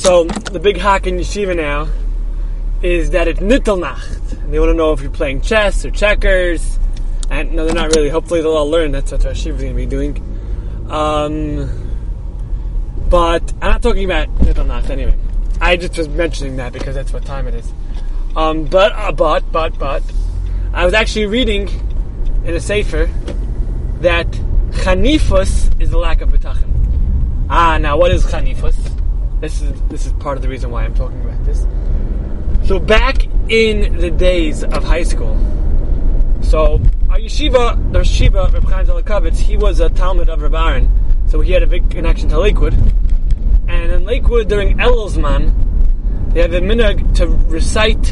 So the big hack in yeshiva now is that it's Nittelnacht. And they want to know if you're playing chess or checkers. And no, they're not really. Hopefully they'll all learn. That's what our yeshiva is going to be doing. Um, but I'm not talking about Nittelnacht anyway. I just was mentioning that because that's what time it is. Um, but, uh, but, but, but, I was actually reading in a sefer that chanifus is the lack of bitachon. Ah, now what is chanifus? This is this is part of the reason why I'm talking about this. So back in the days of high school, so our yeshiva, the yeshiva, Reb Chaim Zalakavitz, he was a talmid of Reb Aaron, so he had a big connection to Lakewood. And in Lakewood during Elulzman, they have a minhag to recite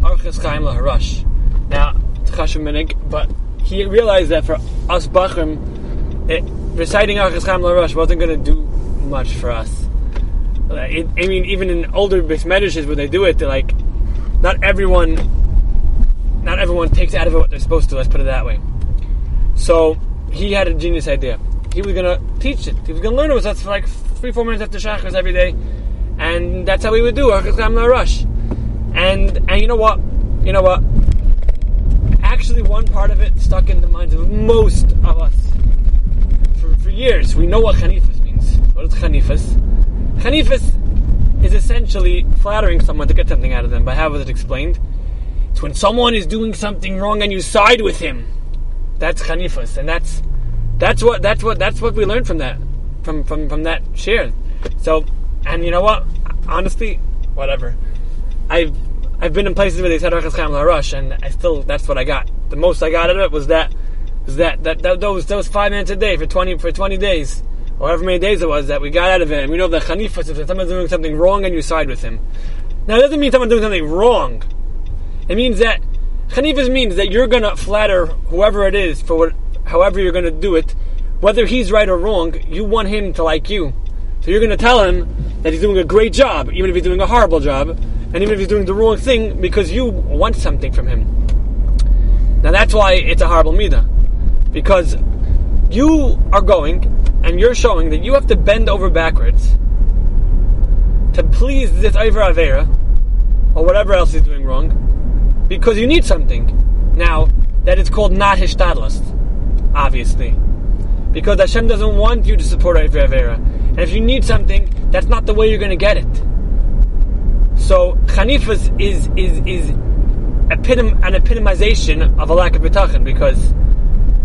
Archas Chaim LaHarash. Now, it's Chashim minhag, but he realized that for us Bachrim, it, reciting Archas Chaim LaHarash wasn't going to do much for us. It, I mean, even in older Medishes, when they do it, they're like, not everyone, not everyone takes out of it what they're supposed to. Let's put it that way. So he had a genius idea. He was gonna teach it. He was gonna learn it with us for like three, four minutes after shacharis every day, and that's how we would do Archas Rush. And and you know what? You know what? Actually, one part of it stuck in the minds of most of us for, for years. We know what chanifus means. What is chanifus? Chanifus is essentially flattering someone to get something out of them. But how was it explained? It's when someone is doing something wrong and you side with him. That's chanifus, and that's that's what that's what that's what we learned from that from from from that share. So, and you know what? Honestly, whatever. I've I've been in places where they said Archas Chaim Rush, and I still that's what I got. The most I got out of it was that was that, that, that those those five minutes a day for twenty for twenty days however many days it was that we got out of it, and we know that chanifus if someone's doing something wrong and you side with him. Now, it doesn't mean someone's doing something wrong. It means that chanifus means that you're going to flatter whoever it is for what, however you're going to do it, whether he's right or wrong. You want him to like you, so you're going to tell him that he's doing a great job, even if he's doing a horrible job, and even if he's doing the wrong thing because you want something from him. Now, that's why it's a horrible midah, because you are going and you're showing that you have to bend over backwards to please this Iver Avera, or whatever else he's doing wrong, because you need something. Now, that is called not hishtadlus, obviously. Because Hashem doesn't want you to support Iver Avera. And if you need something, that's not the way you're going to get it. So, Chanifus is, is, is epitom, an epitomization of a lack of bitachon, because,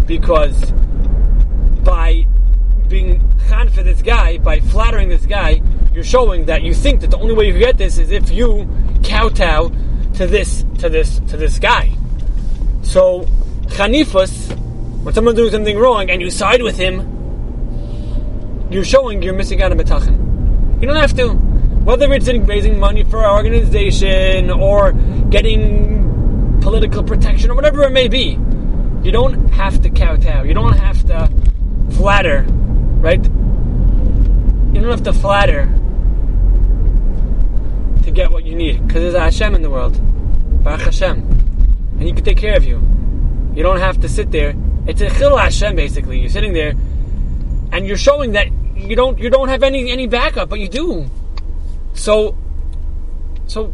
because by being khan for this guy, by flattering this guy, you're showing that you think that the only way you get this is if you kowtow to this, to this, to this guy. So, chanifus, when someone's doing something wrong and you side with him, you're showing you're missing out on bitachon. You don't have to. Whether it's in raising money for our organization or getting political protection or whatever it may be, you don't have to kowtow. You don't have to flatter right? You don't have to flatter to get what you need, because there's a Hashem in the world, Baruch Hashem, and He can take care of you. You don't have to sit there. It's a chil Hashem, basically. You're sitting there, and you're showing that you don't you don't have any any backup, but you do. So, so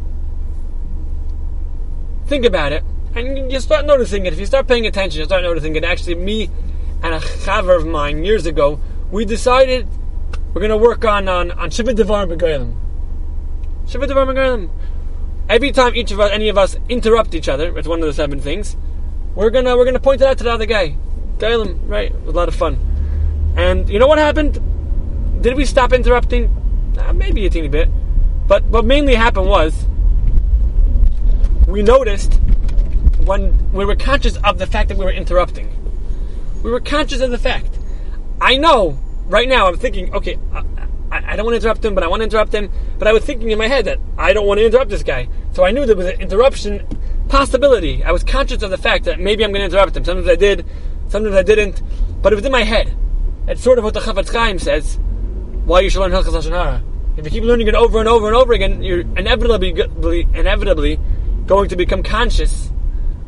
think about it, and you start noticing it. If you start paying attention, you start noticing it. Actually, me and a chaver of mine years ago we decided we're going to work on on on Shivah Devarim B'Golem. Shivah Devarim B'Golem. Every time each of us, any of us, interrupt each other, it's one of the seven things. We're gonna we're gonna point it out to the other guy. Golem, right? It was a lot of fun. And you know what happened? Did we stop interrupting? Uh, maybe a teeny bit. But what mainly happened was we noticed when we were conscious of the fact that we were interrupting. We were conscious of the fact. I know right now I'm thinking, okay, I, I, don't want to interrupt him, but I want to interrupt him. But I was thinking in my head that I don't want to interrupt this guy. So I knew there was an interruption possibility. I was conscious of the fact that maybe I'm going to interrupt him. Sometimes I did, sometimes I didn't. But it was in my head. It's sort of what the Chafetz Chaim says. Why you should learn Hilchas Lashon Hara. If you keep learning it over and over and over again, you're inevitably, inevitably going to become conscious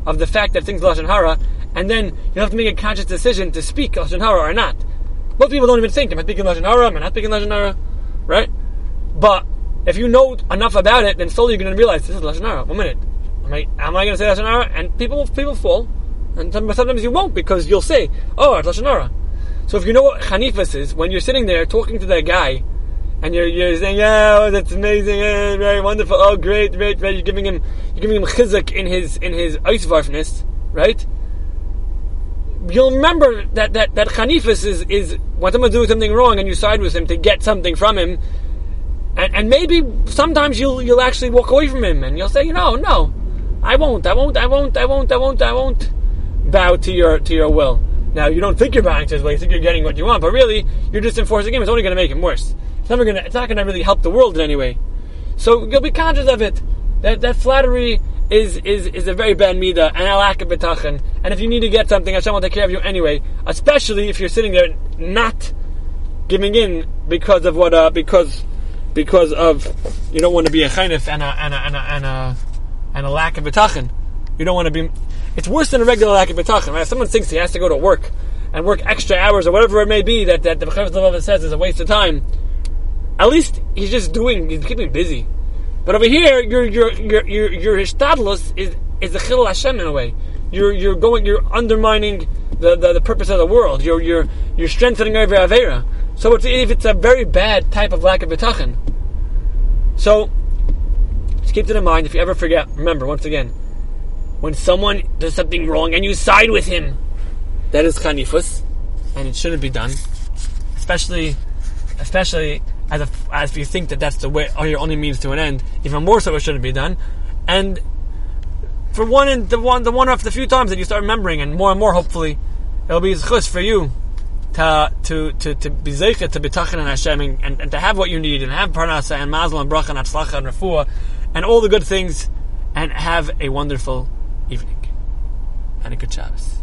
of the fact that things Lashon Hara, and then you have to make a conscious decision to speak Lashon Hara or not. Most people don't even think, am I speaking Lashon Hara? Am I not speaking Lashonara? Right? But if you know enough about it, then slowly you're going to realize this is lashon hara. One minute, am I am I going to say lashon hara? And people people fall, and sometimes you won't because you'll say, oh, it's Lashonara. So if you know what chanifus is, when you're sitting there talking to that guy, and you're, you're saying, oh, that's amazing, eh, very wonderful, oh, great, great, great, you're giving him, you're giving him chizuk in his, in his eisvarfness, right? You'll remember that, that, that chanifus is, is when someone's doing something wrong and you side with him to get something from him, and, and maybe sometimes you'll, you'll actually walk away from him and you'll say, you know, no, I won't, I won't, I won't, I won't, I won't, I won't bow to your, to your will. Now, you don't think you're bowing to his will, you think you're getting what you want, but really, you're just enforcing him, it's only going to make him worse. It's never gonna. It's not gonna really help the world in any way. So you'll be conscious of it. That that flattery is is is a very bad midah and a lack of bitachon. And if you need to get something, Hashem will take care of you anyway. Especially if you're sitting there not giving in because of what uh, because because of you don't want to be a chaynif and a and a and a and a, and a lack of bitachon. You don't want to be. It's worse than a regular lack of bitachon. Right? If someone thinks he has to go to work and work extra hours or whatever it may be that that the Chayyim says is a waste of time at least he's just doing, he's keeping busy. But over here, your your your your your is is a chil Hashem in a way. You're you're going, you're undermining the, the, the purpose of the world. You're you're you're strengthening over avera. So it's, if it's a very bad type of lack of bitachon. So just keep that in mind. If you ever forget, remember once again, when someone does something wrong and you side with him, that is chanifus, and it shouldn't be done. Especially, especially as if, as you think that that's the way, or your only means to an end, even more so it shouldn't be done. And for one the one, the one of the few times that you start remembering, and more and more, hopefully, it'll be chus for you to to to to be zeichet to be tachin and Hashem and, and, to have what you need and have parnasa and mazel and bracha and atzlacha and refuah and all the good things and have a wonderful evening and a good Shabbos.